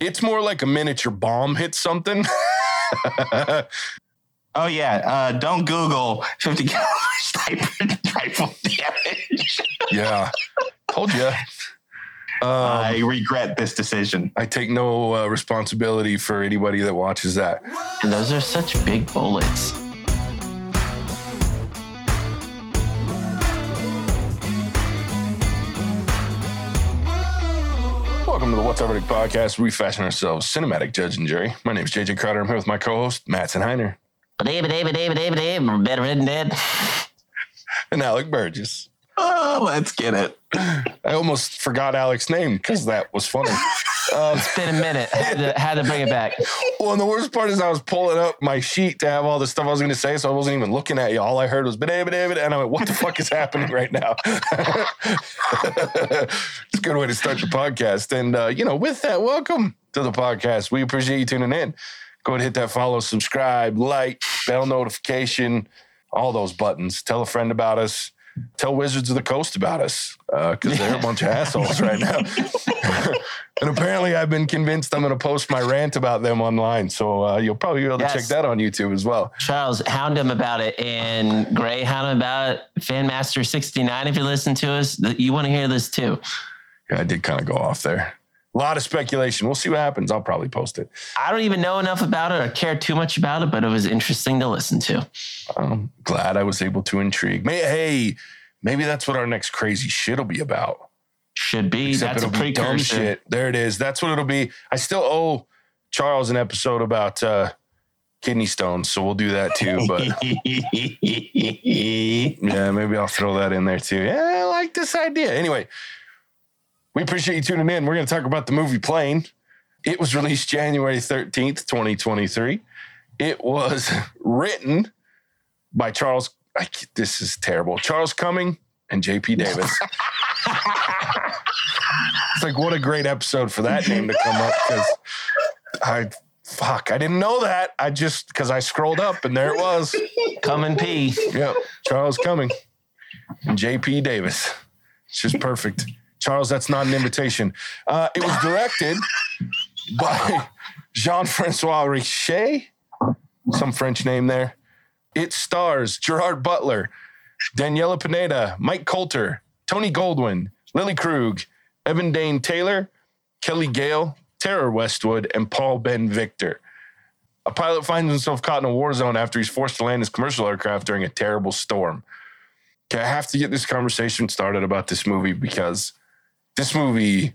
It's more like a miniature bomb hits something. Oh yeah, uh, don't Google 50 caliber sniper rifle damage. yeah. Told you. Um, I regret this decision. I take no uh, responsibility for anybody that watches that. And those are such big bullets. Welcome to the What's Verdict podcast. We fashion ourselves cinematic judge and jury. My name is JJ Crowder. I'm here with my co-host Matt Heiner David, David, David, David, David, better than dead. and Alec Burgess. Oh, let's get it. I almost forgot Alex's name because that was funny. Um, It's been a minute. Had to, had to bring it back. well, and the worst part is I was pulling up my sheet to have all the stuff I was going to say, so I wasn't even looking at you. All I heard was David, David, and I went, "What the fuck is happening right now?" it's a good way to start the podcast. And uh, you know, with that, welcome to the podcast. We appreciate you tuning in. Go ahead, and hit that follow, subscribe, like, bell notification, all those buttons. Tell a friend about us. Tell Wizards of the Coast about us because they're a bunch of assholes right now. and apparently, I've been convinced I'm going to post my rant about them online. So uh, you'll probably be able to Yes. check that on YouTube as well. Charles, hound him about it. And Gray, hound him about it. Fanmaster69, if you listen to us, you want to hear this too. Yeah, I did kind of go off there. A lot of speculation. We'll see what happens. I'll probably post it. I don't even know enough about it or care too much about it, but it was interesting to listen to. I'm glad I was able to intrigue. May, hey, maybe that's what our next crazy shit will be about. Should be. Except That's a be dumb shit. There it is. That's what it'll be. I still owe Charles an episode about uh, kidney stones, so we'll do that too. But yeah, maybe I'll throw that in there too. Yeah, I like this idea. Anyway, we appreciate you tuning in. We're going to talk about the movie Plane. It was released January 13th, 2023. It was written by Charles. I, this is terrible. Charles Cumming and JP Davis. it's like, what a great episode for that name to come up because I, fuck, I didn't know that. I just, because I scrolled up and there it was. Come and pee. Yep. Charles Cumming and JP Davis. It's just perfect. Charles, that's not an invitation. Uh, it was directed by Jean Francois Richet, some French name there. It stars Gerard Butler, Daniella Pineda, Mike Colter, Tony Goldwyn, Lilly Krug, Evan Dane Taylor, Kelly Gale, Tara Westwood, and Paul Ben Victor. A pilot finds himself caught in a war zone after he's forced to land his commercial aircraft during a terrible storm. Okay, I have to get this conversation started about this movie because this movie,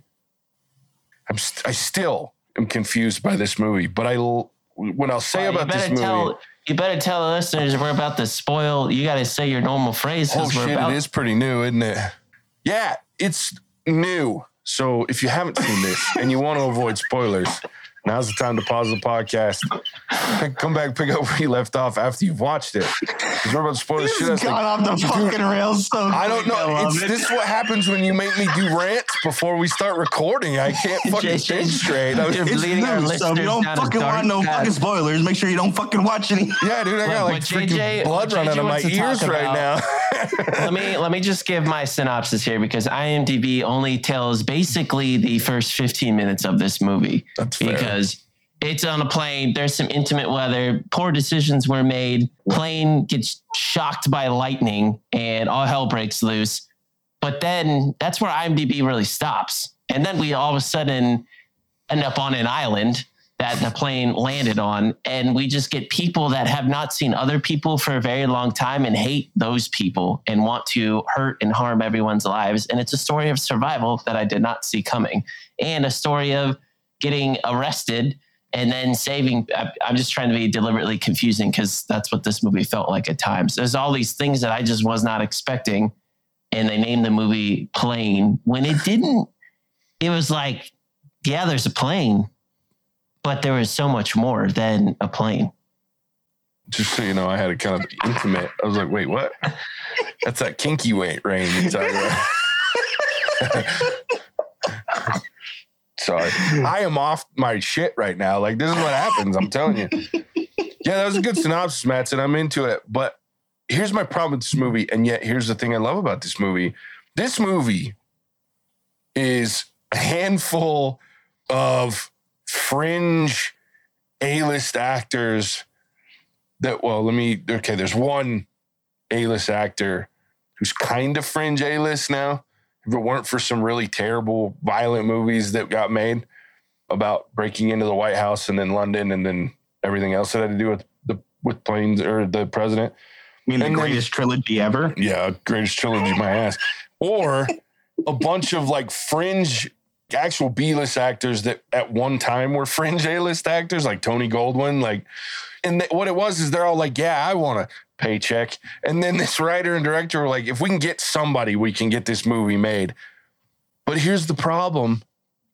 I'm st- I still am confused by this movie. But I, l- what I'll say Well, about this movie, tell you better tell the listeners we're about to spoil. You got to say your normal phrases. oh shit, about it is pretty new, isn't it? Yeah, it's new. So if you haven't seen this and you want to avoid spoilers, now's the time to pause the podcast. Come back, pick up where you left off after you've watched it. Because we're about to spoil the shit. of gone off the fucking rails so I don't know. love It's, it. this is what happens when you make me do rants before we start recording. I can't fucking think straight. I You're It's leading new, so if you don't fucking want no path. fucking spoilers, make sure you don't fucking watch any. yeah, dude, I got like JJ blood running out of my ears right now. Let me let me just give my synopsis here because IMDb only tells basically the first 15 minutes of this movie That's fair. because it's on a plane. There's some intimate weather. Poor decisions were made. Plane gets shocked by lightning, and all hell breaks loose. But then that's where IMDb really stops, and then we all of a sudden end up on an island that the plane landed on, and we just get people that have not seen other people for a very long time and hate those people and want to hurt and harm everyone's lives. And it's a story of survival that I did not see coming, and a story of getting arrested and then saving. I'm just trying to be deliberately confusing because that's what this movie felt like at times. There's all these things that I just was not expecting, and they named the movie Plane when it didn't. It was like, yeah, there's a plane, but there was so much more than a plane. Just so you know, I had a kind of intimate. I was like, wait, what? That's that kinky weight about. Sorry. I am off my shit right now. Like, this is what happens. I'm telling you. Yeah, that was a good synopsis, Matt, and I'm into it. But here's my problem with this movie. And yet, here's the thing I love about this movie this movie is a handful of fringe A-list actors that well, let me okay, there's one A-list actor who's kind of fringe A-list now. If it weren't for some really terrible violent movies that got made about breaking into the White House and then London and then everything else that had to do with the with planes or the president. I mean, the And then- greatest trilogy ever. Yeah, greatest trilogy, my ass. Or a bunch of like fringe actual B-list actors that at one time were fringe A-list actors, like Tony Goldwyn. Like, and th- what it was is they're all like, "Yeah, I want a paycheck." And then this writer and director were like, "If we can get somebody, we can get this movie made." But here's the problem.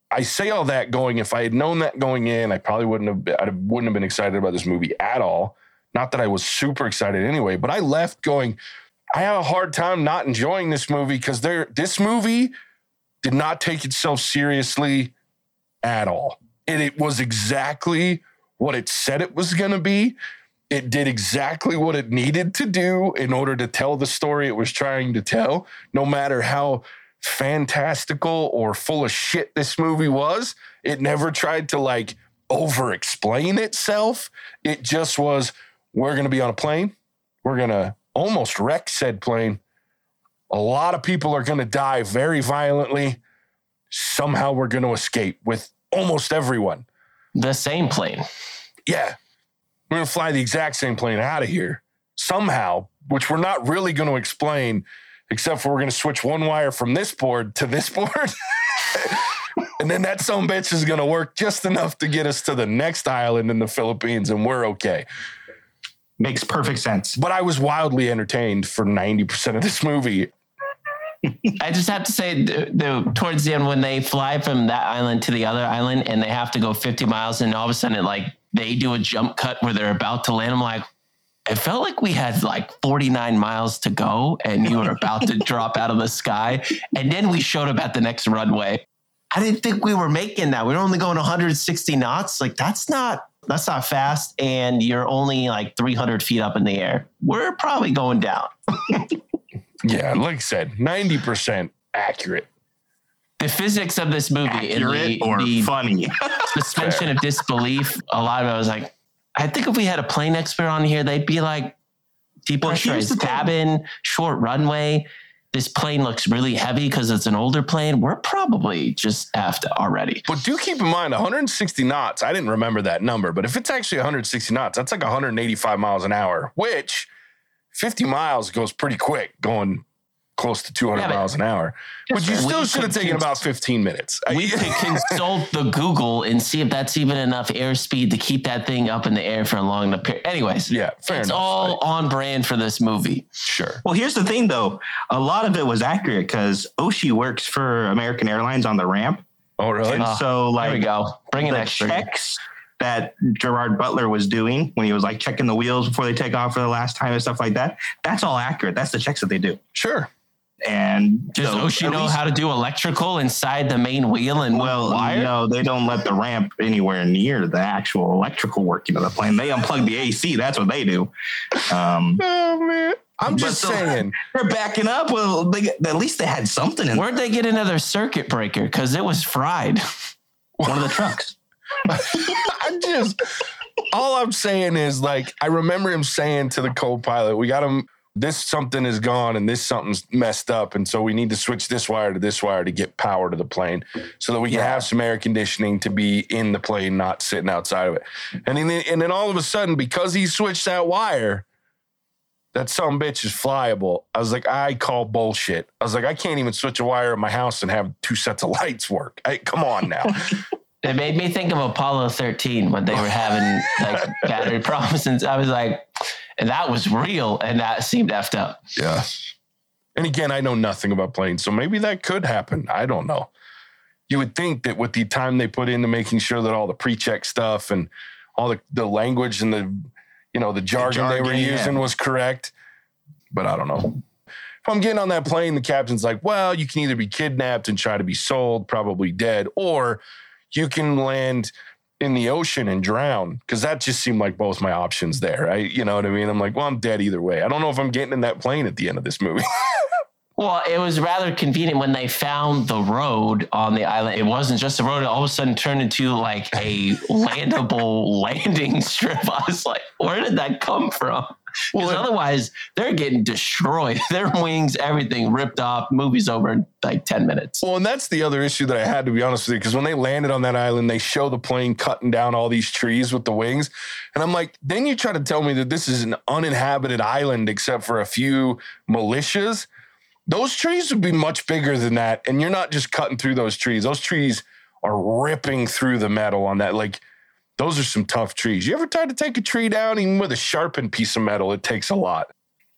I say all that going. If I had known that going in, I probably wouldn't have. Been, I wouldn't have been excited about this movie at all. Not that I was super excited anyway, but I left going. I have a hard time not enjoying this movie because there. This movie did not take itself seriously at all, and it was exactly what it said it was going to be. It did exactly what it needed to do in order to tell the story it was trying to tell, no matter how fantastical or full of shit this movie was. It never tried to like over explain itself. It just was, we're going to be on a plane. We're going to almost wreck said plane. A lot of people are going to die very violently. Somehow we're going to escape with almost everyone. The same plane. Yeah. We're going to fly the exact same plane out of here somehow, which we're not really going to explain, except for we're going to switch one wire from this board to this board. and then that some bitch is going to work just enough to get us to the next island in the Philippines, and we're okay. Makes perfect sense. But I was wildly entertained for 90% of this movie. I just have to say, towards the end, when they fly from that island to the other island and they have to go 50 miles, and all of a sudden, like they do a jump cut where they're about to land. I'm like, it felt like we had like 49 miles to go, and you were about to drop out of the sky. And then we showed up at the next runway. I didn't think we were making that. We were only going 160 knots. Like that's not that's not fast, and you're only like 300 feet up in the air. We're probably going down. Yeah, like I said, 90% accurate. The physics of this movie and Accurate the, or the funny? suspension of disbelief. A lot of it was like, I think if we had a plane expert on here, they'd be like, Well, here's depressurized thing. cabin, short runway. This plane looks really heavy because it's an older plane. We're probably just effed already. But do keep in mind 160 knots. I didn't remember that number, but if it's actually 160 knots, that's like 185 miles an hour, which 50 miles goes pretty quick, going close to 200 Yeah, miles an hour. But you still should have taken cons- about 15 minutes. We could consult the Google and see if that's even enough airspeed to keep that thing up in the air for a long enough period. Anyways, yeah, fair it's enough. all on brand for this movie. sure. Well, here's the thing, though. A lot of it was accurate because Oshi works for American Airlines on the ramp, Oh, really? and so There we like go. Bring an the extra. checks that Gerard Butler was doing when he was like checking the wheels before they take off for the last time and stuff like that. That's all accurate. That's the checks that they do. Sure. And Does so Oshi know least- how to do electrical inside the main wheel and Well, wire? no, they don't let the ramp anywhere near the actual electrical working of the plane. They unplug the AC. That's what they do. Um, Oh, man. I'm just so- saying. they're backing up. Well, they, at least they had something in Where'd they get another circuit breaker? Because it was fried. one of the trucks. I'm just all I'm saying is like I remember him saying to the co-pilot, we got him this something is gone and this something's messed up. And so we need to switch this wire to this wire to get power to the plane so that we can Yeah. have some air conditioning to be in the plane, not sitting outside of it. And then, and then all of a sudden, because he switched that wire, that some bitch is flyable. I was like, I call bullshit. I was like, I can't even switch a wire in my house and have two sets of lights work. Hey, come on now. It made me think of Apollo 13 when they were having like battery problems. And I was like, and that was real. And that seemed effed up. Yeah. And again, I know nothing about planes, so maybe that could happen. I don't know. You would think that with the time they put into making sure that all the pre-check stuff and all the, the language and the you know the jargon, they were yeah. using was correct, but I don't know. If I'm getting on that plane, the captain's like, "Well, you can either be kidnapped and try to be sold, probably dead, or you can land in the ocean and drown." Because that just seemed like both my options there. I, you know what I mean? I'm like, "Well, I'm dead either way." I don't know if I'm getting in that plane at the end of this movie. Well, it was rather convenient when they found the road on the island. It wasn't just a road; it all of a sudden turned into like a landable landing strip. I was like, "Where did that come from?" Because Well, otherwise, they're getting destroyed. Their wings, everything ripped off. Movie's over in like ten minutes. Well, and that's the other issue that I had to be honest with you, because when they landed on that island, they show the plane cutting down all these trees with the wings. And I'm like, then you try to tell me that this is an uninhabited island except for a few militias. Those trees would be much bigger than that. And you're not just cutting through those trees. Those trees are ripping through the metal on that. Like, those are some tough trees. You ever tried to take a tree down, even with a sharpened piece of metal? It takes a lot.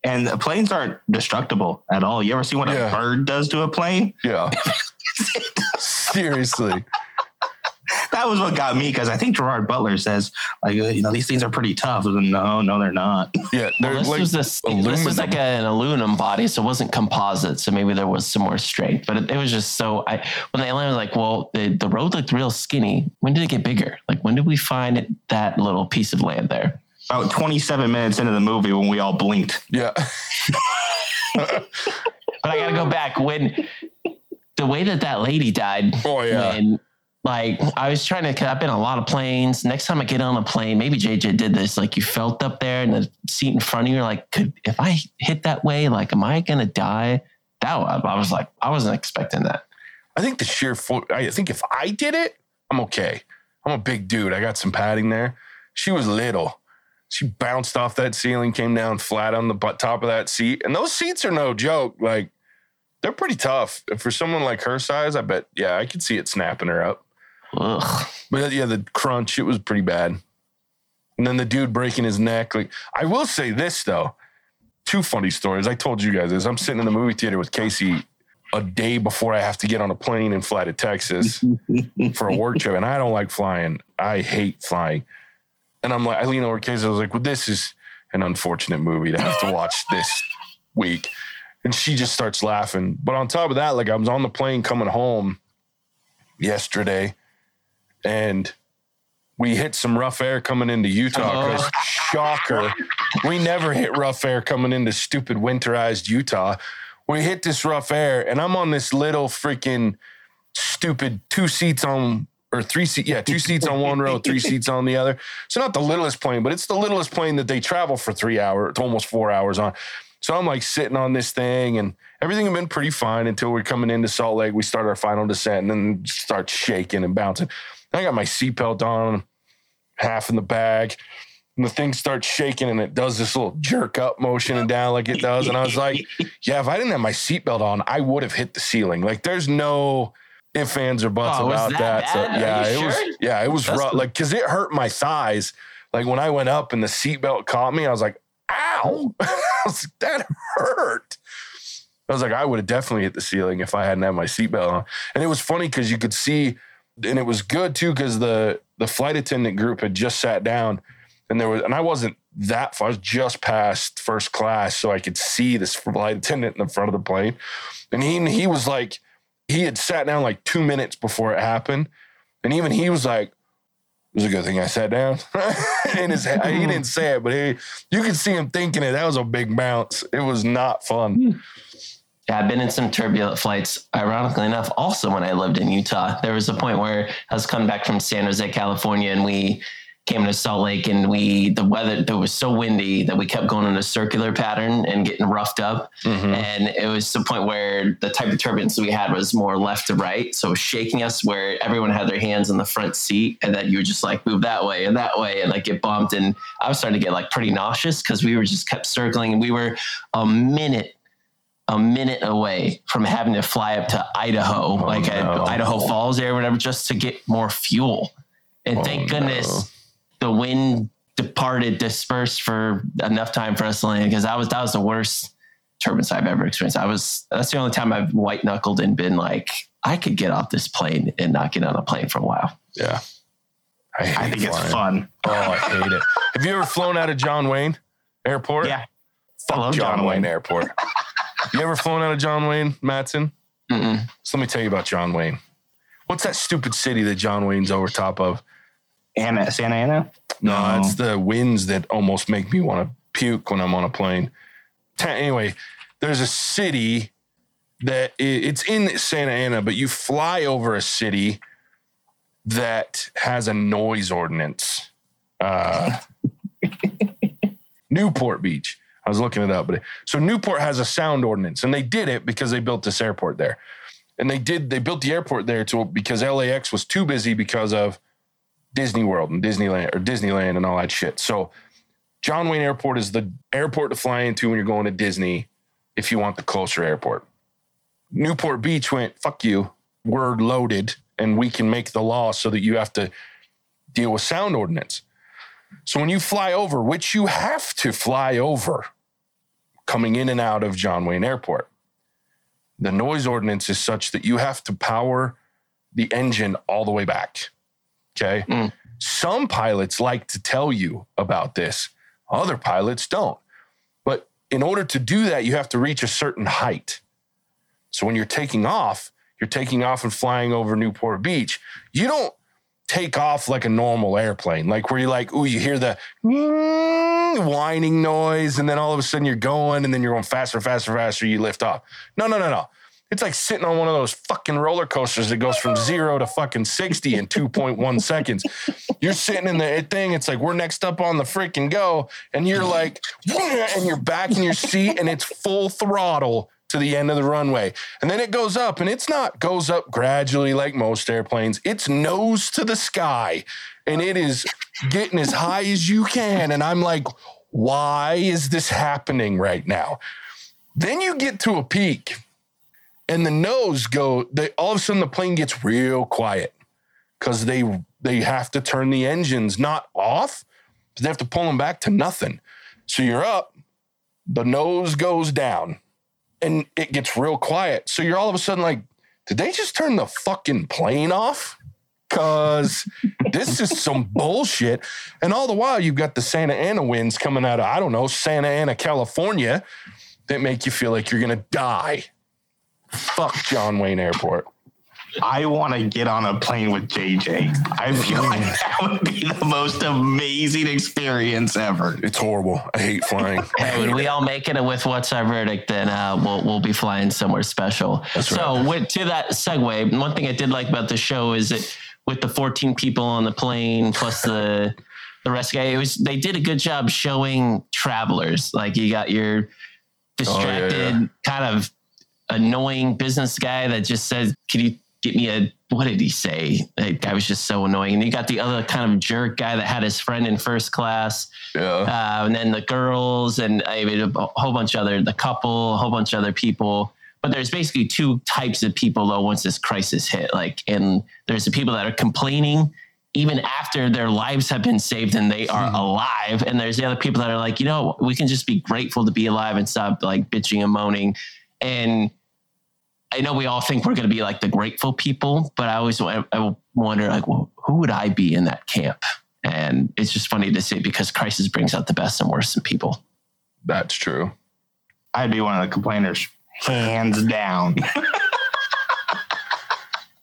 And planes aren't destructible at all. You ever see what Yeah. a bird does to a plane? Yeah. Seriously. That was what got me because I think Gerard Butler says like you know these things are pretty tough. And No, oh, no, they're not. Yeah. They're Well, this like was this, this was like aluminum. an aluminum body, so it wasn't composite. So maybe there was some more strength, but it, it was just so. I when they landed, like, well, the, the road looked real skinny. When did it get bigger? Like, when did we find it, that little piece of land there? About 27 minutes into the movie when we all blinked. yeah. But I got to go back when the way that that lady died. Oh, yeah. When, like I was trying to, I've been on a lot of planes. Next time I get on a plane, maybe JJ did this. Like you felt up there in the seat in front of you, like, could if I hit that way, like, am I gonna die? That I was like, I wasn't expecting that. I think the sheer fo- I think if I did it, I'm okay. I'm a big dude. I got some padding there. She was little. She bounced off that ceiling, came down flat on the butt top of that seat. And those seats are no joke. Like they're pretty tough. For someone like her size, I bet, yeah, I could see it snapping her up. Ugh. But yeah, the crunch, it was pretty bad. And then the dude breaking his neck. Like, I will say this though. Two funny stories. I told you guys this. I'm sitting in the movie theater with Casey a day before I have to get on a plane and fly to Texas for a work trip. And I don't like flying. I hate flying. And I'm like, I lean over Casey. I was like, well, this is an unfortunate movie to have to watch this week. And she just starts laughing. But on top of that, like I was on the plane coming home yesterday and we hit some rough air coming into Utah. 'cause uh-huh. shocker, we never hit rough air coming into stupid winterized Utah. We hit this rough air, and I'm on this little freaking stupid two seats on or three seat, yeah, two seats on one row, three seats on the other. So not the littlest plane, but it's the littlest plane that they travel for three hours, almost four hours on. So I'm like sitting on this thing, and everything had been pretty fine until we're coming into Salt Lake. We start our final descent, and then it starts shaking and bouncing. I got my seatbelt on, half in the bag, and the thing starts shaking, and it does this little jerk up motion and down like it does. And I was like, "Yeah, if I didn't have my seatbelt on, I would have hit the ceiling. Like, there's no." Ifs, ands, or buts Oh, about that that. So, yeah, it was. Yeah, it was rough. the- Like, cause it hurt my thighs. Like when I went up and the seatbelt caught me, I was like, "Ow!" I was like, that hurt. I was like, I would have definitely hit the ceiling if I hadn't had my seatbelt on. And it was funny because you could see, and it was good too because the the flight attendant group had just sat down, and there was, and I wasn't that far. I was just past first class, so I could see this flight attendant in the front of the plane, and he he was like, he had sat down like two minutes before it happened, and even he was like. It was a good thing I sat down. in his he didn't say it, but he, you could see him thinking it. That was a big bounce. It was not fun. Hmm. Yeah, I've been in some turbulent flights. Ironically enough, also when I lived in Utah, there was a point where I was coming back from San Jose, California, and we came to Salt Lake, and we the weather it was so windy that we kept going in a circular pattern and getting roughed up. Mhm. And it was the point where the type of turbulence we had was more left to right, so it was shaking us where everyone had their hands in the front seat, and then you would just like move that way and that way, and like get bumped. And I was starting to get like pretty nauseous because we were just kept circling, and we were a minute a minute away from having to fly up to Idaho, oh, like at. Idaho Falls there, or whatever, just to get more fuel. And Oh, thank no. goodness the wind departed, dispersed for enough time for us to land because that was that was the worst turbulence I've ever experienced. I was that's the only time I've white knuckled and been like, I could get off this plane and not get on a plane for a while. Yeah. I, hate I think it's flying. fun. Oh, I hate it. Have you ever flown out of John Wayne Airport? Yeah. Fuck I love John, John Wayne Wayne. Airport. You ever flown out of John Wayne, Matson? Mm-mm. So let me tell you about John Wayne. What's that stupid city that John Wayne's over top of? Anna, Santa Ana? No, No. it's the winds that almost make me want to puke when I'm on a plane. Anyway, there's a city that it's in Santa Ana, but you fly over a city that has a noise ordinance. Uh, Newport Beach. I was looking it up, but so Newport has a sound ordinance, and they did it because they built this airport there, and they did they built the airport there to because LAX was too busy because of Disney World and Disneyland or Disneyland and all that shit. So John Wayne Airport is the airport to fly into when you're going to Disney if you want the closer airport. Newport Beach went, fuck you, we're loaded and we can make the law so that you have to deal with sound ordinance. So when you fly over, which you have to fly over coming in and out of John Wayne Airport, the noise ordinance is such that you have to power the engine all the way back. Okay. Mm. Some pilots like to tell you about this, other pilots don't. But in order to do that, you have to reach a certain height. So when you're taking off, you're taking off and flying over Newport Beach. You don't take off like a normal airplane, like where you're like, ooh, you hear the whining noise, and then all of a sudden you're going, and then you're going faster, faster, faster. You lift off. No, no, no, no. It's like sitting on one of those fucking roller coasters that goes from zero to fucking 60 in 2.1 seconds. You're sitting in the thing, it's like we're next up on the freaking go, and you're like, and you're back in your seat, and it's full throttle to the end of the runway. And then it goes up, and it's not goes up gradually like most airplanes, it's nose to the sky, and it is getting as high as you can. And I'm like, why is this happening right now? Then you get to a peak and the nose go they all of a sudden the plane gets real quiet because they they have to turn the engines not off but they have to pull them back to nothing so you're up the nose goes down and it gets real quiet. So you're all of a sudden like did they just turn the fucking plane off? Because this is some bullshit. And all the while you've got the santa ana winds coming out of i don't know santa ana california that make you feel like you're gonna die. Fuck John Wayne Airport. I want to get on a plane with JJ. I feel like that would be the most amazing experience ever. It's horrible. I hate flying. Hey, when we all make it with what's our verdict, then uh, we'll we'll be flying somewhere special. That's so with, to that segue, one thing I did like about the show is that with the 14 people on the plane plus the the rest guy, it was they did a good job showing travelers. Like you got your distracted, Oh, yeah. kind of annoying business guy that just says, "Can you get me a?" What did he say? That guy was just so annoying. And you got the other kind of jerk guy that had his friend in first class Yeah. uh, and then the girls and I mean a whole bunch of other the couple, a whole bunch of other people. But there's basically two types of people though once this crisis hit. Like, and there's the people that are complaining even after their lives have been saved and they are alive. And there's the other people that are like, you know, we can just be grateful to be alive and stop like bitching and moaning. And I know we all think we're going to be like the grateful people, but I always I, I wonder like, well, who would I be in that camp? And it's just funny to see because crisis brings out the best and worst in people. That's true. I'd be one of the complainers, hands down.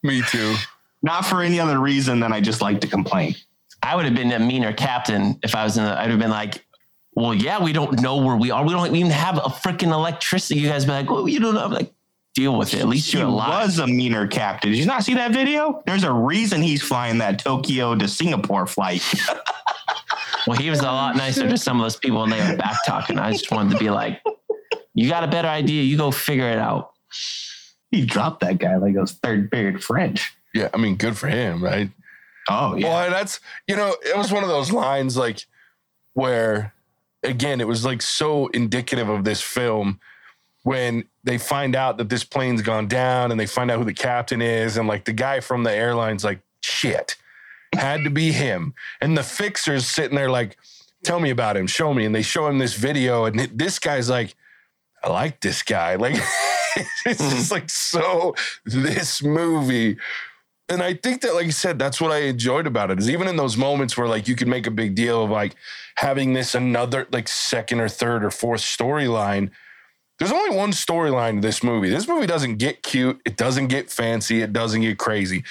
Me too. Not for any other reason than I just like to complain. I would have been a meaner captain if I was in the, I'd have been like, well, yeah, we don't know where we are. We don't even have a freaking electricity. You guys be like, well, you don't know. I'm like, deal with it. At least you're alive. was a meaner captain. Did you not see that video? There's a reason he's flying that Tokyo to Singapore flight. Well, he was a lot nicer to some of those people and they were back talking. I just wanted to be like, you got a better idea. You go figure it out. he dropped that guy like it was third period French. Yeah. I mean, good for him, right? Oh yeah. Well, that's you know, it was one of those lines like where again, it was like so indicative of this film when they find out that this plane's gone down and they find out who the captain is, and like the guy from the airline's like, shit, had to be him. And the fixer's sitting there like, tell me about him, show me. And they show him this video, and this guy's like, I like this guy. Like, it's just like so this movie. And I think that, like you said, that's what I enjoyed about it. Is even in those moments where like you could make a big deal of like having this another like second or third or fourth storyline. There's only one storyline to this movie. This movie doesn't get cute. It doesn't get fancy. It doesn't get crazy.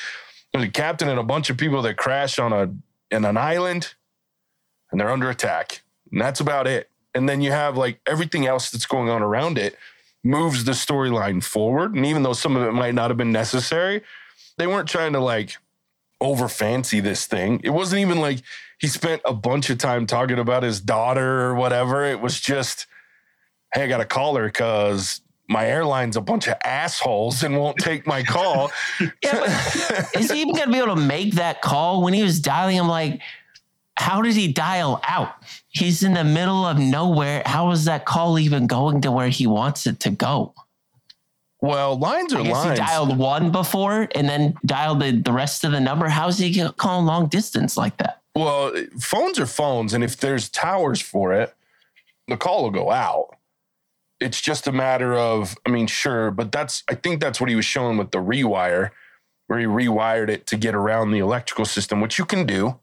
There's a captain and a bunch of people that crash on a in an island, and they're under attack, and that's about it. And then you have like everything else that's going on around it moves the storyline forward. And even though some of it might not have been necessary, they weren't trying to like over fancy this thing. It wasn't even like he spent a bunch of time talking about his daughter or whatever. It was just, hey, I got to call her because my airline's a bunch of assholes and won't take my call. Yeah, but is he even going to be able to make that call when he was dialing? I'm like, how did he dial out? He's in the middle of nowhere. How is that call even going to where he wants it to go? well, lines are lines. he dialed one before and then dialed the, the rest of the number. How's he calling long distance like that? Well, phones are phones, and if there's towers for it, the call will go out. It's just a matter of, I mean, sure, but that's I think that's what he was showing with the rewire, where he rewired it to get around the electrical system, which you can do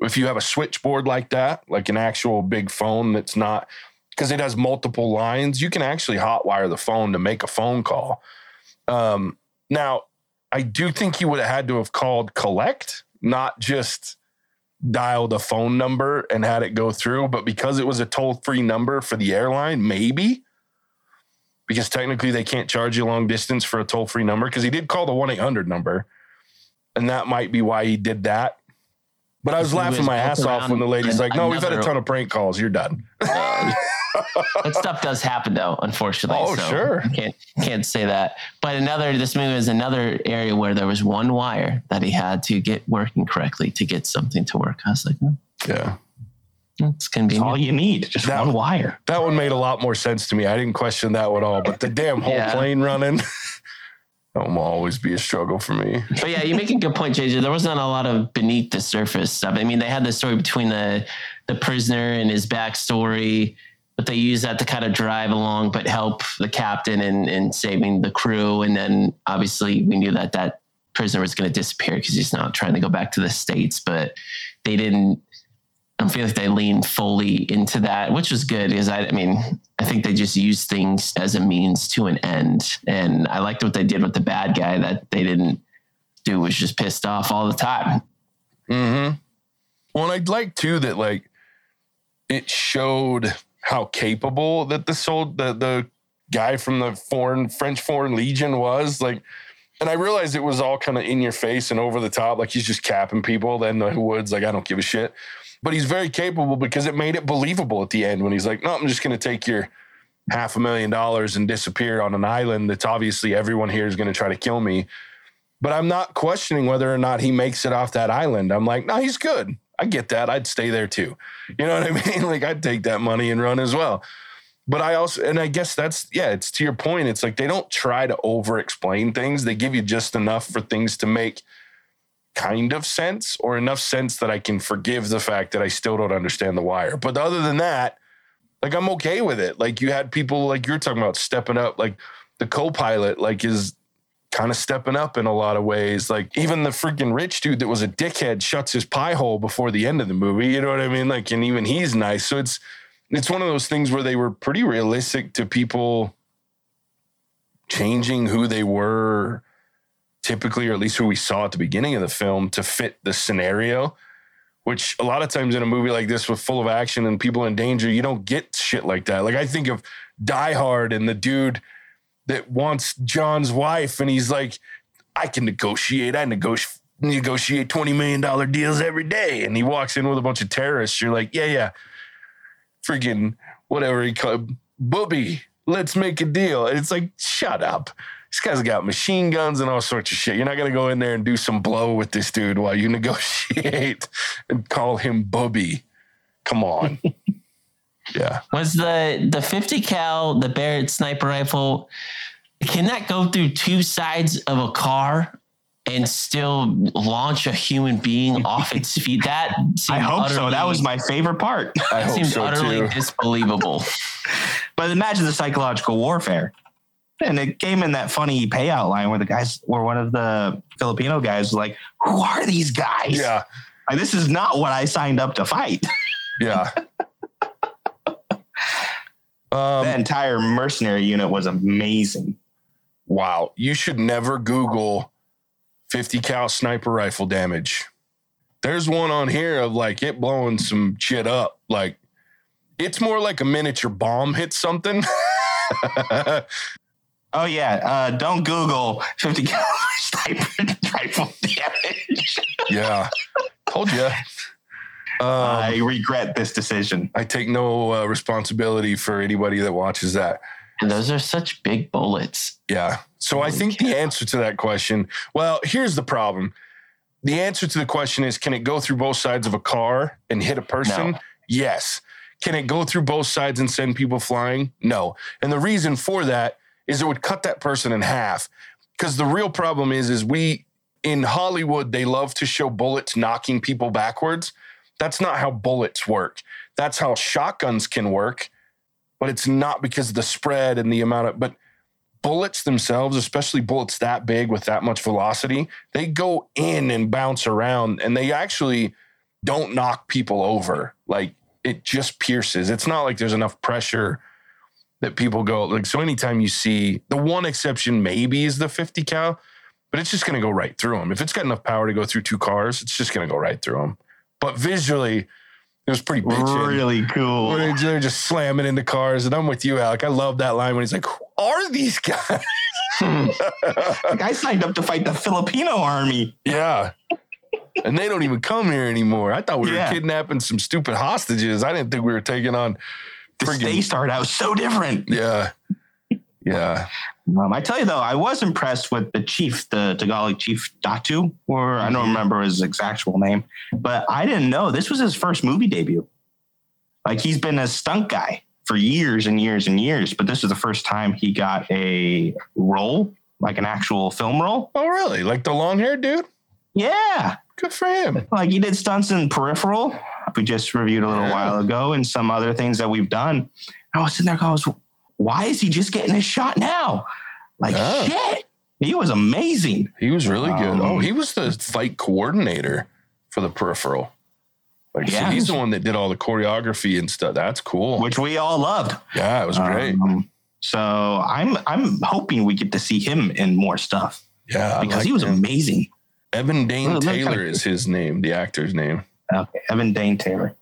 if you have a switchboard like that, like an actual big phone that's not because it has multiple lines. You can actually hotwire the phone to make a phone call. Um, now, I do think he would have had to have called collect, not just dialed a phone number and had it go through. But because it was a toll free number for the airline, maybe because technically they can't charge you long distance for a toll free number because he did call the 1 800 number. And that might be why he did that. But I was laughing was my ass off when the lady's like, no, we've had a ton of prank calls. You're done. Uh, that stuff does happen though, unfortunately. Oh, sure. Can't can't say that. But another this movie is another area where there was one wire that he had to get working correctly to get something to work. I was like, oh, Yeah. It's That's convenient. all you need. Just That- one wire. That one made a lot more sense to me. I didn't question that one at all. But the damn whole Yeah. plane running, that will always be a struggle for me. But yeah, you make a good point, JJ. There wasn't a lot of beneath the surface stuff. I mean, they had the story between the the prisoner and his backstory, but they used that to kind of drive along, but help the captain in, in saving the crew. And then obviously we knew that that prisoner was going to disappear because he's not trying to go back to the states. But they didn't. I feel like they leaned fully into that, which was good because I, I mean, I think they just used things as a means to an end. And I liked what they did with the bad guy that they didn't do was just pissed off all the time. Mm-hmm. Well, and I'd like too that like it showed how capable that the sold the the guy from the foreign French Foreign Legion was like. And I realized it was all kind of in your face and over the top, like he's just capping people. Then the Woods, like I don't give a shit, but he's very capable because it made it believable at the end when he's like, "No, I'm just going to take your half a million dollars and disappear on an island that's obviously everyone here is going to try to kill me." But I'm not questioning whether or not he makes it off that island. I'm like, no, he's good. I get that. I'd stay there too. You know what I mean? Like I'd take that money and run as well. But I also, and I guess that's, yeah, it's to your point. It's like they don't try to over explain things. They give you just enough for things to make kind of sense or enough sense that I can forgive the fact that I still don't understand the wire. But other than that, like I'm okay with it. Like you had people like you're talking about stepping up, like the co-pilot, like is kind of stepping up in a lot of ways. Like even the freaking rich dude that was a dickhead shuts his pie hole before the end of the movie. You know what I mean? Like, and even he's nice. So it's it's one of those things where they were pretty realistic to people changing who they were typically, or at least who we saw at the beginning of the film to fit the scenario. Which a lot of times in a movie like this with full of action and people in danger, you don't get shit like that. Like I think of Die Hard and the dude that wants John's wife, and he's like, I can negotiate. I negotiate negotiate $20 million deals every day. And he walks in with a bunch of terrorists. You're like, yeah, yeah. Freaking whatever he called Booby, let's make a deal. And it's like, shut up. This guy's got machine guns and all sorts of shit. You're not gonna go in there and do some blow with this dude while you negotiate and call him Booby. Come on. yeah. Was the the 50 cal, the Barrett sniper rifle, can that go through two sides of a car and still launch a human being off its feet? That I hope so. That was my favorite part. I that seems so utterly too. disbelievable. But imagine the psychological warfare. And it came in that funny payout line where the guys, where one of the Filipino guys was like, Who are these guys? Yeah. Like, this is not what I signed up to fight. Yeah. Um, that entire mercenary unit was amazing. wow. You should never Google 50 cal sniper rifle damage. There's one on here of like it blowing some shit up. Like it's more like a miniature bomb hits something. Oh yeah, uh, don't Google 50 caliber sniper rifle damage. yeah. Told you. Um, I regret this decision. I take no uh, responsibility for anybody that watches that. And those are such big bullets. Yeah. So I think the answer to that question, well, here's the problem. The answer to the question is can it go through both sides of a car and hit a person? No. Yes. Can it go through both sides and send people flying? No. And the reason for that is it would cut that person in half. Because the real problem is, is we in Hollywood, they love to show bullets knocking people backwards. That's not how bullets work. That's how shotguns can work, but it's not because of the spread and the amount of, but bullets themselves, especially bullets that big with that much velocity, they go in and bounce around and they actually don't knock people over. Like it just pierces. It's not like there's enough pressure that people go like so anytime you see the one exception maybe is the 50 cal, but it's just going to go right through them. If it's got enough power to go through two cars, it's just going to go right through them. But visually, it was pretty bitchin'. Really cool. When they're just slamming into cars, and I'm with you, Alec. I love that line when he's like, "Who are these guys?" like I signed up to fight the Filipino army. yeah, and they don't even come here anymore. I thought we Yeah. were kidnapping some stupid hostages. I didn't think we were taking on. Friggin- day started out so different. Yeah, yeah, Um, I tell you though, I was impressed with the chief, the Tagalog chief Datu, or I don't Mhm. remember his actual name, but I didn't know this was his first movie debut. Like he's been a stunt guy for years and years and years, but this is the first time he got a role, like an actual film role. Oh, really? Like the long haired dude? Yeah, Good for him. like he did stunts in Peripheral. We just reviewed a little Yeah. while ago, and some other things that we've done. I was sitting there going, "Why is he just getting his shot now?" Like Yeah. shit, he was amazing. He was really good. Um, oh, he was the fight coordinator for the peripheral. Like, so Yeah. he's the one that did all the choreography and stuff. That's cool. which we all loved. Yeah, it was great. Um, so I'm I'm hoping we get to see him in more stuff yeah, because like he was him. amazing. Evan Dane Well, it looked Taylor is his name, the actor's name. Okay, Evan Dane Taylor.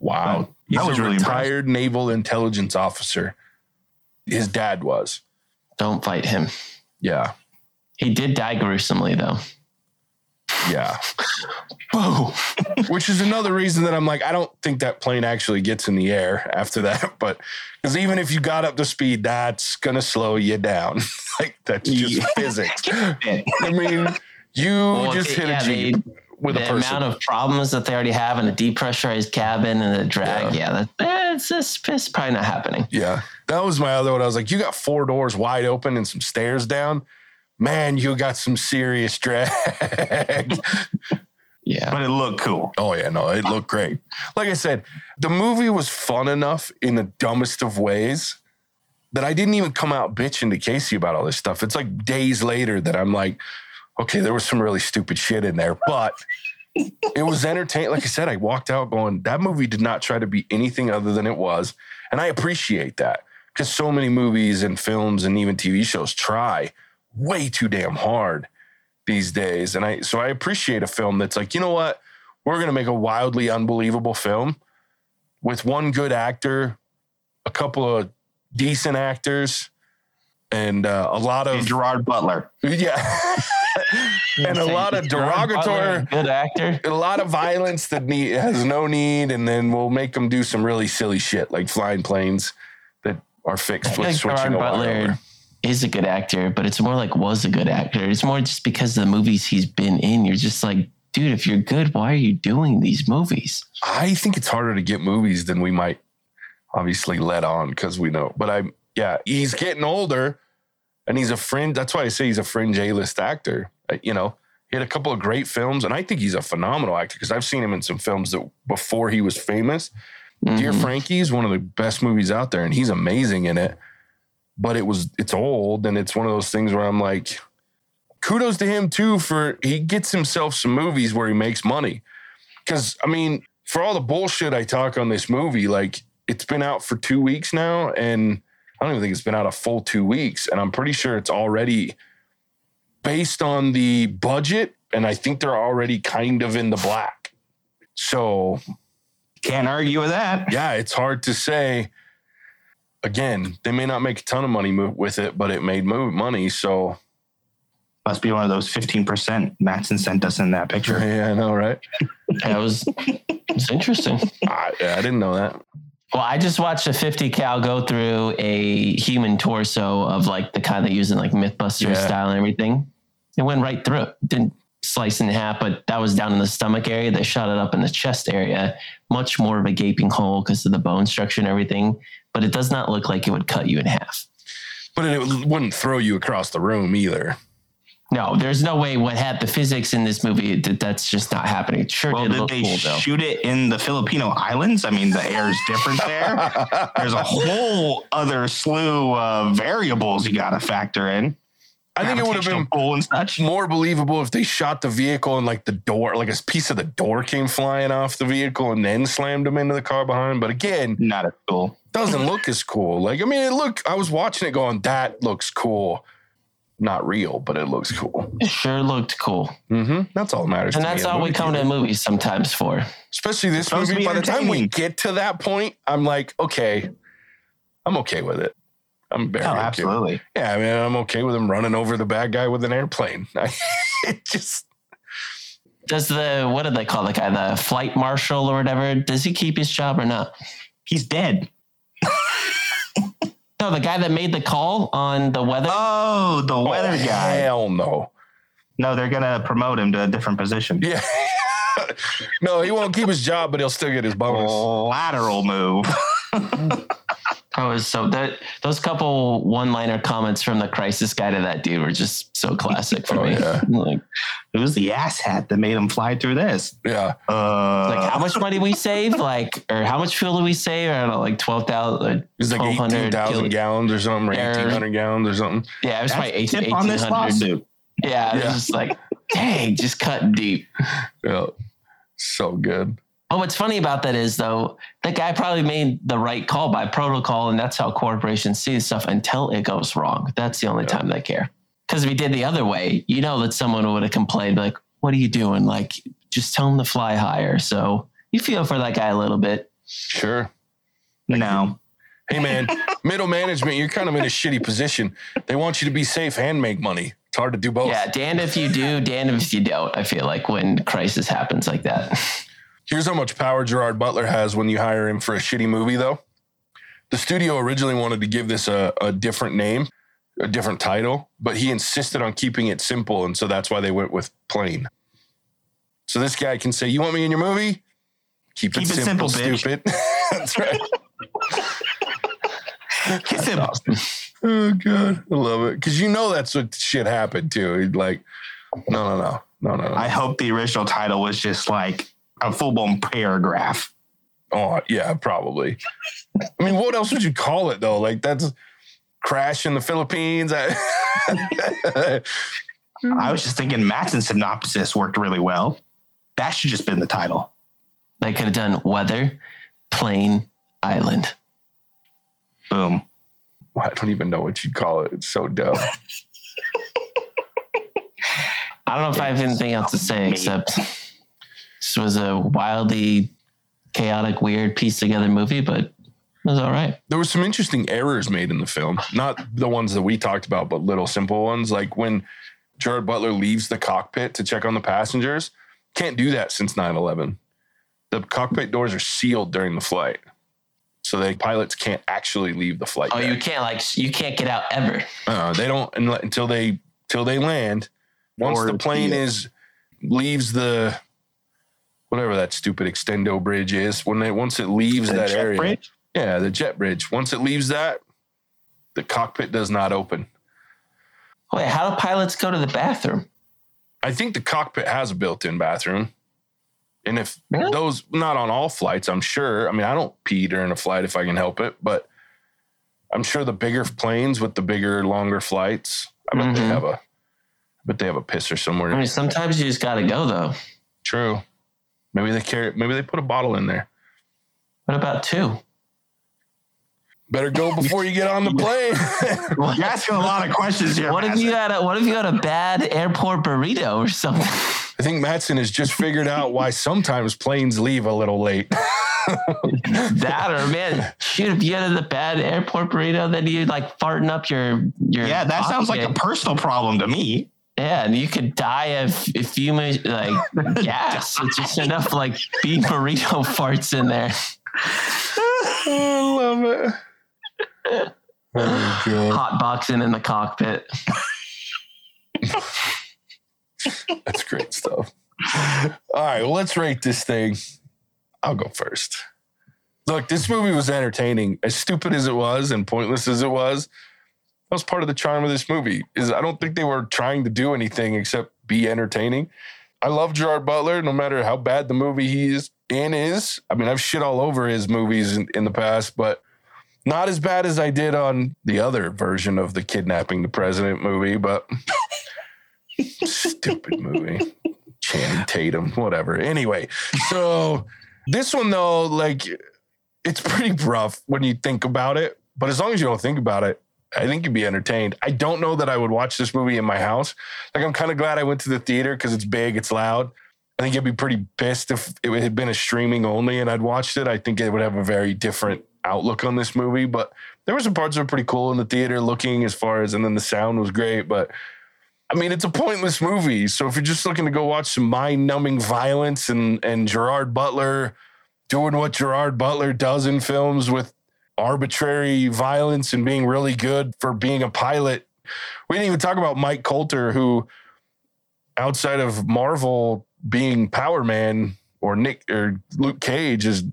Wow. Oh, He's that was a really retired naval intelligence officer. His dad was. Don't fight him. Yeah. He did die gruesomely, though. Yeah. Whoa! Which is another reason that I'm like, I don't think that plane actually gets in the air after that. But because even if you got up to speed, that's going to slow you down. like, that's just Yeah. physics. I mean, you Well, just it- hit yeah, a Jeep with a the person. amount of problems that they already have in a depressurized cabin and a drag, yeah, that, eh, it's, just, it's probably not happening. Yeah. That was my other one. I was like, you got four doors wide open and some stairs down. Man, you got some serious drag. Yeah. But it looked cool. oh, yeah. No, it looked great. Like I said, the movie was fun enough in the dumbest of ways that I didn't even come out bitching to Casey about all this stuff. It's like days later that I'm like, okay, there was some really stupid shit in there, but it was entertaining. Like I said, I walked out going, that movie did not try to be anything other than it was. And I appreciate that because so many movies and films and even TV shows try way too damn hard these days. And I, so I appreciate a film that's like, you know what? We're going to make a wildly unbelievable film with one good actor, a couple of decent actors, and uh, a lot And of, Gerard Butler. yeah. and a lot of derogatory, good actor. a lot of violence that need, has no need, and then we'll make them do some really silly shit like flying planes that are fixed I with think switching a Butler is a good actor, but it's more like was a good actor. It's more just because of the movies he's been in. You're just like, dude, if you're good, why are you doing these movies? I think it's harder to get movies than we might obviously let on because we know. But I'm yeah, he's getting older, and he's a fringe. That's why I say he's a fringe A list actor. Uh, You know, he had a couple of great films, and I think he's a phenomenal actor because I've seen him in some films that before he was famous. Dear Mhm. Frankie is one of the best movies out there, and he's amazing in it. But it was it's old, and it's one of those things where I'm like, kudos to him too for he gets himself some movies where he makes money. Because I mean, for all the bullshit I talk on this movie, like it's been out for two weeks now, and I don't even think it's been out a full two weeks, and I'm pretty sure it's already based on the budget, and I think they're already kind of in the black. So Can't argue with that. yeah, it's hard to say. again, they may not make a ton of money with it, but it made money. So Must be one of those 15% Matson sent us in that picture. yeah, I know, right? That was it's interesting. I, I didn't know that. Well, I just watched a 50 cal go through a human torso of like the kind they use in like Mythbusters Yeah. style and everything. It went right through. it. Didn't slice in half, but that was down in the stomach area. They shot it up in the chest area, much more of a gaping hole because of the bone structure and everything. But it does not look like it would cut you in half. But it wouldn't throw you across the room either. No, there's no way what had the physics in this movie that that's just not happening. It sure Well, did did look they cool though. shoot it in the Filipino islands? I mean, the air is different there. There's a whole other slew of variables you got to factor in. I think it would have been and such. more believable if they shot the vehicle and like the door, like a piece of the door came flying off the vehicle and then slammed him into the car behind. But again, Not as cool. doesn't look as cool. Like, I mean, it look. I was watching it going, that looks cool. Not real, but it looks cool. It sure looked cool. hmm That's all that matters. And to that's in all we movie come to movies sometimes for. Especially this supposed movie. By the time we get to that point, I'm like, okay, I'm okay with it. I'm very Oh, okay absolutely. Yeah, I mean, I'm okay with him running over the bad guy with an airplane. it just Does the what do they call the guy? The flight marshal or whatever? Does he keep his job or not? He's dead. No, the guy that made the call on the weather. Oh, the oh, weather oh, guy. Hell no. No, they're going to promote him to a different position. Yeah. no, he won't keep his job, but he'll still get his bonus. Lateral move. Oh, so that those couple one-liner comments from the crisis guy to that dude were just so classic for Oh, me. yeah. Like, Who's the ass hat that made him fly through this? Yeah. Uh, like how much money we save? Like, or how much fuel do we save? I don't know, like twelve thousand. It's like 18,000 gallons or something, or Yeah. 1,800 gallons or something. Yeah, it was probably that's the 18, tip on this 1800. lawsuit. Yeah, it was Yeah. just like, dang, just cut deep. Yeah. So good. But what's funny about that is though, that guy probably made the right call by protocol, and that's how corporations see stuff until it goes wrong. That's the only Yeah. time they care. Because if he did the other way, you know that someone would have complained, like, "What are you doing? Like, just tell him to fly higher." So you feel for that guy a little bit. Sure. No. Hey, man, middle management, you're kind of in a shitty position. They want you to be safe and make money. It's hard to do both. Yeah, damned if you do, damned if you don't. I feel like when crisis happens like that. Here's how much power Gerard Butler has when you hire him for a shitty movie, though. The studio originally wanted to give this a, a different name, a different title, but he insisted on keeping it simple. And so that's why they went with Plane. So this guy can say, You want me in your movie? Keep, Keep it, it simple, simple, bitch." stupid. that's right. Kiss him. Oh, God. I love it. Because you know that's what shit happened too. He'd like, No, no, no. No, no, no. I hope the original title was just like a full blown paragraph. Oh, yeah, probably. I mean, what else would you call it though? Like that's crash in the Philippines. I- I was just thinking Matson synopsis worked really well. That should just been the title. they could have done weather, plane, island. Boom. I don't even know what you'd call it. It's so dumb. I don't know if I have anything else to say except this was a wildly chaotic, weird piece together movie, but it was all right. There were some interesting errors made in the film. Not the ones that we talked about, but little simple ones. Like when Gerard Butler leaves the cockpit to check on the passengers. Can't do that since 9 11. The cockpit doors are sealed during the flight. So the pilots can't actually leave the flight. Oh, you can't like you can't get out ever. Uh, they don't until they till they land. Once Or the plane the- is leaves the whatever that stupid extendo bridge is, when they once it leaves The that area, bridge? yeah, the jet bridge. Once it leaves that, the cockpit does not open. Wait, how do pilots go to the bathroom? I think the cockpit has a built-in bathroom. And if Really? those not on all flights, I'm sure. I mean, I don't pee during a flight if I can help it, but I'm sure the bigger planes with the bigger, longer flights, I bet they Mhm. have a I bet they have a pisser somewhere. I mean, sometimes you just got to go though. True. Maybe they carry maybe they put a bottle in there. What about two? Better go before you get on the plane. well, You're asking a lot of questions here. What if you had a What if you had a bad airport burrito or something? I think Matson has just figured out why sometimes planes leave a little late. that or man, shoot, if you had a bad airport burrito, then you like farting up your your. Yeah, that sounds like a personal problem to me. Yeah, and you could die of a few like gas. It's just enough like beef burrito farts in there. I love it. Oh, Hot boxing in the cockpit. That's great stuff. All right, well, let's rate this thing. I'll go first. Look, this movie was entertaining. As stupid as it was and pointless as it was, that was part of the charm of this movie. Is I don't think they were trying to do anything except be entertaining. I love Gerard Butler, no matter how bad the movie he is in is. I mean, I've shit all over his movies in, in the past, but not as bad as I did on the other version of the kidnapping the president movie, but stupid movie. Channing Tatum, whatever. Anyway, so this one though, like it's pretty rough when you think about it. But as long as you don't think about it, I think you'd be entertained. I don't know that I would watch this movie in my house. Like I'm kind of glad I went to the theater because it's big, it's loud. I think I'd be pretty pissed if it had been a streaming only and I'd watched it. I think it would have a very different outlook on this movie. But there were some parts that were pretty cool in the theater looking as far as, and then the sound was great. But I mean, it's a pointless movie. So if you're just looking to go watch some mind-numbing violence and and Gerard Butler doing what Gerard Butler does in films with arbitrary violence and being really good for being a pilot. We didn't even talk about Mike Colter, who outside of Marvel being Power Man or Nick or Luke Cage is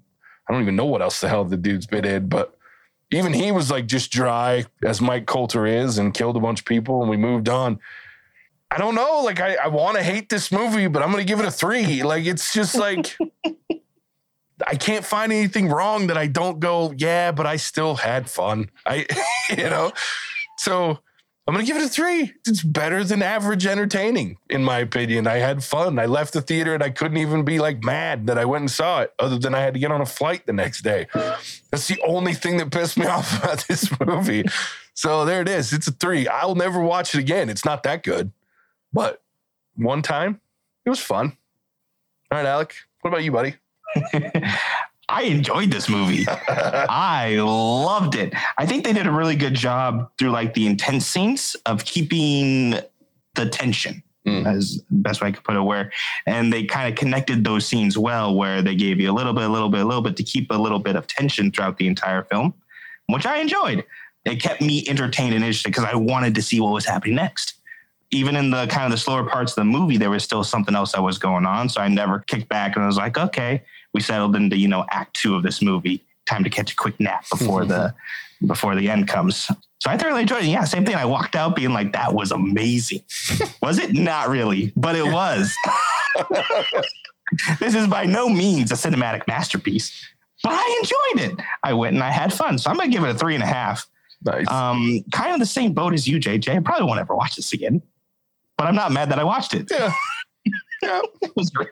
I don't even know what else the hell the dude's been in, but even he was like just dry as Mike Colter is and killed a bunch of people and we moved on. I don't know. Like I, I want to hate this movie, but I'm gonna give it a three. Like it's just like I can't find anything wrong that I don't go, yeah, but I still had fun. I you know, so I'm gonna give it a three. It's better than average entertaining, in my opinion. I had fun. I left the theater and I couldn't even be like mad that I went and saw it, other than I had to get on a flight the next day. That's the only thing that pissed me off about this movie. So there it is. It's a three. I'll never watch it again. It's not that good. But one time, it was fun. All right, Alec. What about you, buddy? I enjoyed this movie. I loved it. I think they did a really good job through like the intense scenes of keeping the tension. Mm. As best way I could put it, where and they kind of connected those scenes well, where they gave you a little bit, a little bit, a little bit to keep a little bit of tension throughout the entire film, which I enjoyed. It kept me entertained and interested because I wanted to see what was happening next. Even in the kind of the slower parts of the movie, there was still something else that was going on. So I never kicked back and I was like, okay, we settled into you know act two of this movie. Time to catch a quick nap before the before the end comes. So I thoroughly enjoyed it. Yeah, same thing. I walked out being like, that was amazing. was it? Not really, but it was. this is by no means a cinematic masterpiece, but I enjoyed it. I went and I had fun. So I'm gonna give it a three and a half. Nice. Um, kind of the same boat as you, JJ. I probably won't ever watch this again, but I'm not mad that I watched it. yeah. yeah. It was great.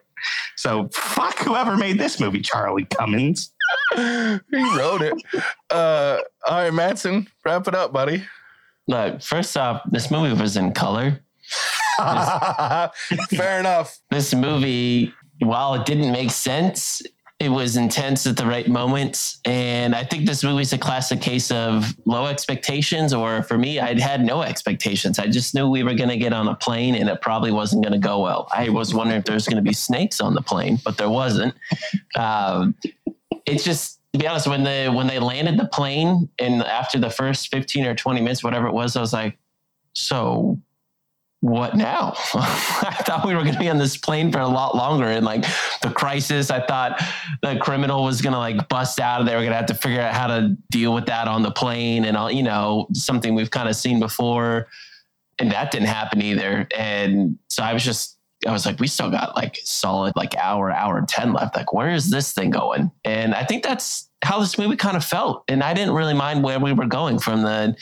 So fuck whoever made this movie, Charlie Cummins. he wrote it. Uh, all right, Matson, wrap it up, buddy. Look, first off, this movie was in color. Fair enough. This movie, while it didn't make sense, it was intense at the right moments. And I think this movie's a classic case of low expectations, or for me, I'd had no expectations. I just knew we were going to get on a plane and it probably wasn't going to go well. I was wondering if there was going to be snakes on the plane, but there wasn't. Um, it's just, to be honest, when they when they landed the plane and after the first 15 or 20 minutes, whatever it was, I was like, so what now? I thought we were going to be on this plane for a lot longer. And like the crisis, I thought the criminal was going to like bust out and were going to have to figure out how to deal with that on the plane and all, you know, something we've kind of seen before. And that didn't happen either. And so I was just, I was like, we still got like solid like hour, hour and 10 left. Like, where is this thing going? And I think that's how this movie kind of felt. And I didn't really mind where we were going from the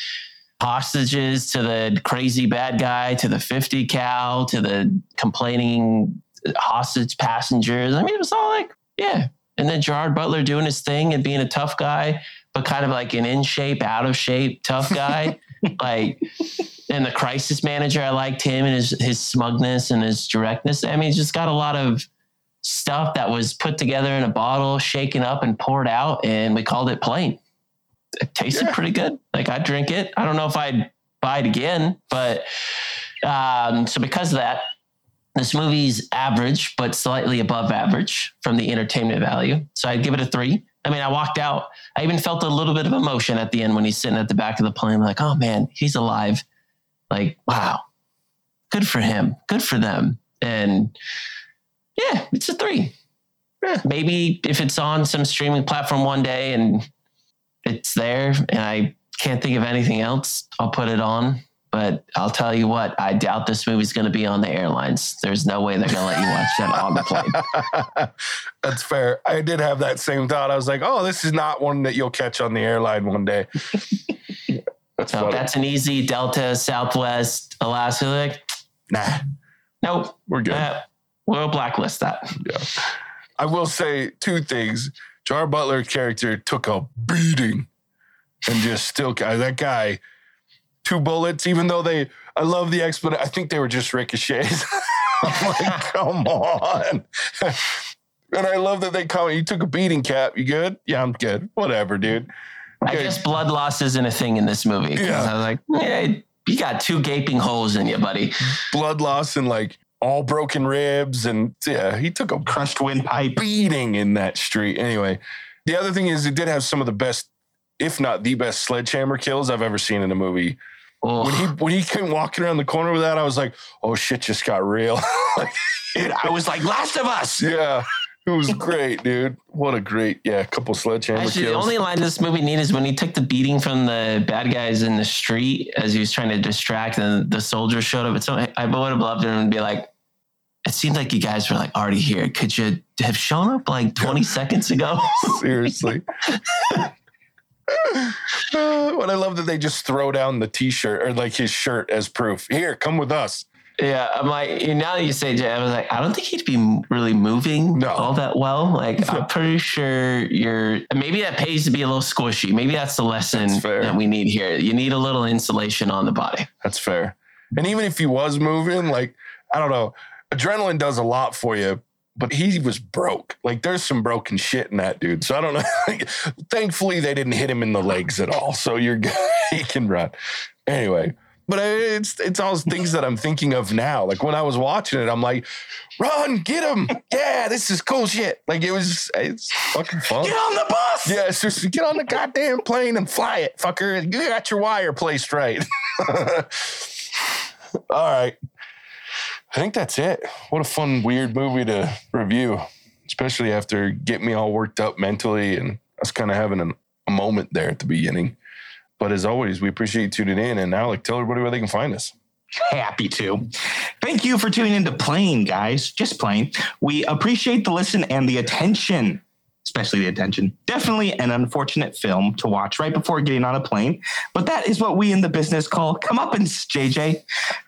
hostages to the crazy bad guy to the 50 cal to the complaining hostage passengers. I mean, it was all like, yeah. And then Gerard Butler doing his thing and being a tough guy, but kind of like an in shape, out of shape, tough guy. like, and the crisis manager, I liked him and his his smugness and his directness. I mean, he's just got a lot of stuff that was put together in a bottle, shaken up, and poured out, and we called it Plane. It tasted Yeah. pretty good. Like I'd drink it. I don't know if I'd buy it again, but um, so because of that, this movie's average, but slightly above average from the entertainment value. So I'd give it a three. I mean, I walked out. I even felt a little bit of emotion at the end when he's sitting at the back of the plane, like, oh man, he's alive. Like, wow, good for him. Good for them. And yeah, it's a three. Yeah, maybe if it's on some streaming platform one day and it's there and I can't think of anything else, I'll put it on. But I'll tell you what, I doubt this movie's going to be on the airlines. There's no way they're going to let you watch that on the plane. That's fair. I did have that same thought. I was like, oh, this is not one that you'll catch on the airline one day. That's So funny. that's an easy Delta, Southwest, Alaska. Like, nah, nope, we're good. uh, we'll blacklist that. I will say two things. Jar Butler character took a beating and just still uh, that guy two bullets even though they I love the explanation. I think they were just ricochets. I'm like, come on. and I love that they call you took a beating cap. You good? Yeah, I'm good. Whatever, dude. I guess blood loss isn't a thing in this movie. Yeah. I was like, yeah, you got two gaping holes in you, buddy. Blood loss and like all broken ribs and yeah, he took a Crushed windpipe. beating in that street. Anyway, the other thing is it did have some of the best, if not the best, sledgehammer kills I've ever seen in a movie. Oh, When he when he came walking around the corner with that, I was like, oh shit, just got real. like, Dude, I was like, Last of Us. yeah, it was great, dude. What a great, yeah, couple sledgehammer Actually, the only line this movie needed is when he took the beating from the bad guys in the street as he was trying to distract, and the soldiers showed up. It's so I would have loved him and be like, "It seemed like you guys were like already here. Could you have shown up like 20 seconds ago?" Seriously. What I love that they just throw down the t-shirt or like his shirt as proof. Here, come with us. yeah, I'm like, now that you say Jay, I was like, I don't think he'd be really moving No. all that well. Like, I'm pretty sure you're maybe that pays to be a little squishy. Maybe that's the lesson That's that we need here. You need a little insulation on the body. That's fair. And even if he was moving, like, I don't know, adrenaline does a lot for you, but he was broke. Like, there's some broken shit in that dude. So I don't know. Thankfully, they didn't hit him in the legs at all. So you're good. he can run. Anyway. But it's it's all things that I'm thinking of now. Like when I was watching it, I'm like, run, get him. Yeah, this is cool shit. Like it was it's fucking fun. Get on the bus. Yeah, just get on the goddamn plane and fly it, fucker. You got your wire placed right. All right. I think that's it. What a fun, weird movie to review, especially after getting me all worked up mentally and us kind of having a moment there at the beginning. But as always, we appreciate you tuning in. And like, tell everybody where they can find us. Happy to. Thank you for tuning into Plane, guys. Just plain. We appreciate the listen and the attention, especially the attention. Definitely an unfortunate film to watch right before getting on a plane, but that is what we in the business call comeuppance, JJ.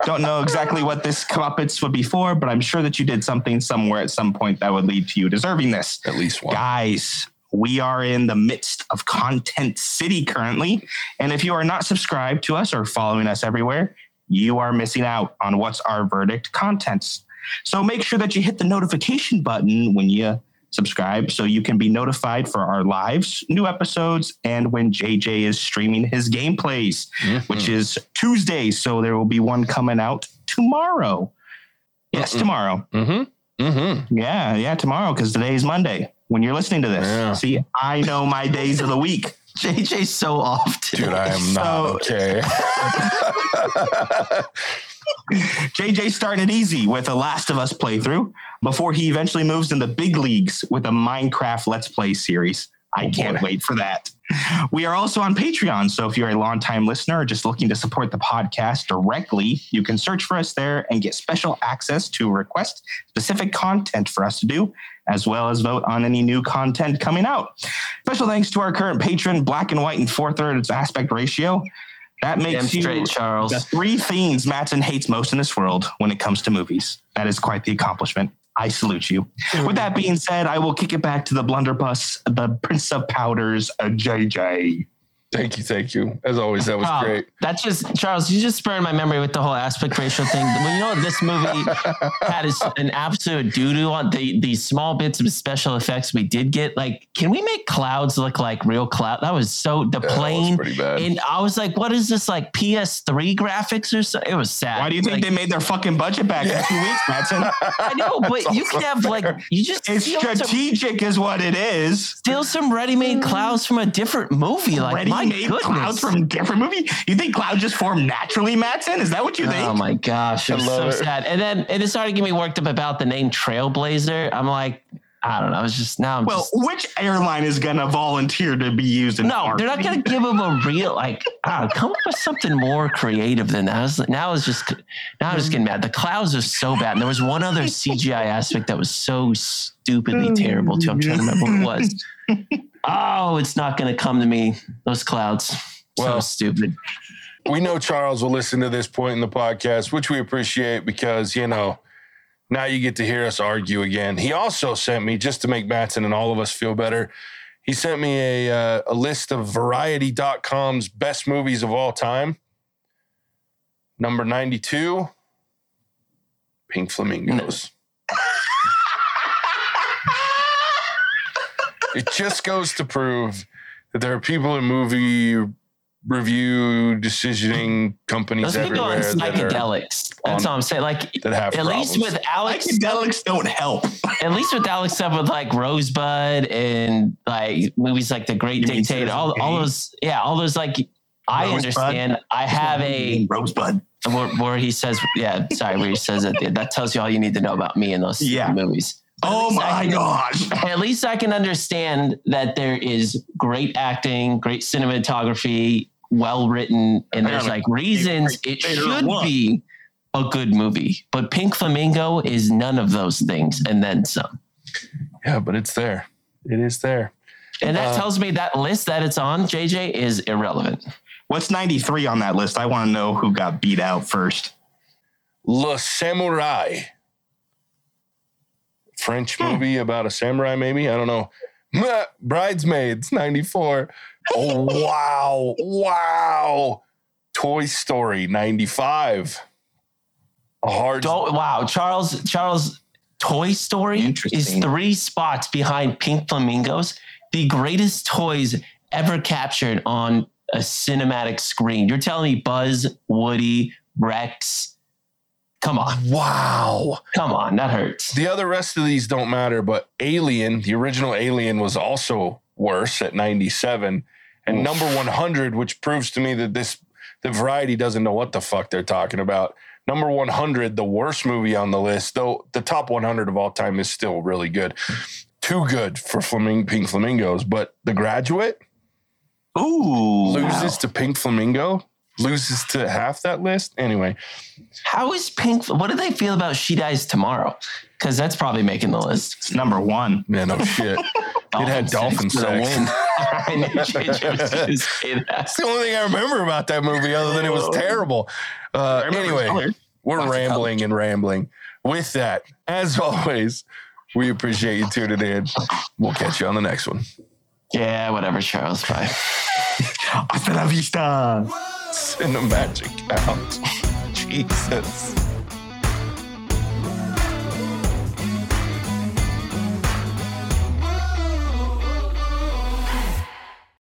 Don't know exactly what this comeuppance would be for, but I'm sure that you did something somewhere at some point that would lead to you deserving this. At least one. Guys, we are in the midst of Content City currently. And if you are not subscribed to us or following us everywhere, you are missing out on what's our verdict contents. So make sure that you hit the notification button when you subscribe so you can be notified for our lives, new episodes, and when JJ is streaming his gameplays, which is Tuesday. So there will be one coming out tomorrow. Yes, Mm-mm. tomorrow. Mm-hmm. Mm-hmm. Yeah, yeah, tomorrow because today is Monday when you're listening to this. Yeah. See, I know my days of the week. JJ's so off today. Dude, I am not okay. JJ started easy with a Last of Us playthrough before he eventually moves in the big leagues with a Minecraft Let's Play series. I Oh, can't wait for that. We are also on Patreon. So if you're a longtime listener or just looking to support the podcast directly, you can search for us there and get special access to request specific content for us to do, as well as vote on any new content coming out. Special thanks to our current patron, Black and White and Four Thirds Aspect Ratio. That makes you straight, Charles. the three things Matson hates most in this world when it comes to movies. That is quite the accomplishment. I salute you. With that being said, I will kick it back to the blunderbuss, the Prince of Powders, uh, JJ. Thank you, thank you. As always, that was Oh, great. That's just Charles. You just spurned my memory with the whole aspect ratio thing. Well, you know what this movie had is an absolute doo doo on the the small bits of special effects we did get. Like, can we make clouds look like real cloud? That was so the Yeah, plane. pretty bad. And I was like, what is this like PS3 graphics or so? It was sad. Why do you think Like, they made their fucking budget back in two weeks, Matson? I know, but you could have like you just It's steal some, strategic, is what it is. steal some ready-made clouds from a different movie. Like, my Ready-made goodness. clouds from different movie. You think clouds just form naturally, Matson? Is that what you think? Oh my gosh, I was love so it. sad. And then and it started getting me worked up about the name Trailblazer. I'm like, I don't know. It's just now I'm well, just which airline is gonna volunteer to be used in? no, they're not gonna give them a real like. I know, ah, come up with something more creative than that. I was, now it's just now I'm just getting mad. The clouds are so bad. And there was one other CGI aspect that was so stupidly terrible too. I'm trying to remember what it was. Oh, it's not gonna come to me. Those clouds. Well, so stupid. we know Charles will listen to this point in the podcast, which we appreciate because, you know, now you get to hear us argue again. He also sent me, just to make Matson and all of us feel better, he sent me a, uh, a list of variety.com's best movies of all time. Number 92, Pink Flamingos. It just goes to prove that there are people in movie review decisioning companies Those people on everywhere that, are, psychedelics. That's on- all I'm saying. Like that have at least with Alex, Psychedelics don't help. at least with Alex stuff with like Rosebud and like movies like The Great You Dictator, all, all those, yeah, all those like I Rosebud? understand. I have a rosebud. where, where he says, yeah, sorry, where he says that that tells you all you need to know about me in those Yeah. movies. At Oh my can- gosh. At least I can understand that there is great acting, great cinematography, well written, and there's like reasons it should be a good movie. But Pink Flamingo is none of those things and then some. yeah, but it's there. It is there. And that Uh, tells me that list that it's on, JJ, is irrelevant. What's 93 on that list? I want to know who got beat out first. Le Samouraï. French Hmm. movie about a samurai, maybe? I don't know. Bridesmaids, 94. Oh, wow. Wow. Toy Story, 95. A hard. Don't wow, Charles Charles Toy Story is three spots behind Pink Flamingos, the greatest toys ever captured on a cinematic screen. You're telling me Buzz, Woody, Rex. Come on, Wow. come on, that hurts. The other rest of these don't matter, but Alien, the original Alien, was also worse at 97. And Oof. number 100, which proves to me that this the variety doesn't know what the fuck they're talking about. Number 100, the worst movie on the list, though the top 100 of all time is still really good. Too good for Flaming Pink Flamingos, but The Graduate Ooh. loses to Pink Flamingo, loses to half that list. Anyway, How is Pink? What do they feel about She Dies Tomorrow? Because that's probably making the list. It's number one. man, oh shit. it had dolphin for the sex. win. I knew JJ was going to say that. That's the only thing I remember about that movie, other than it was terrible. Uh, anyway, we're Lots rambling and rambling. With that, as always, we appreciate you tuning in. We'll catch you on the next one. Yeah, whatever, Charles. Bye. Hasta la vista. Send the magic out. Jesus.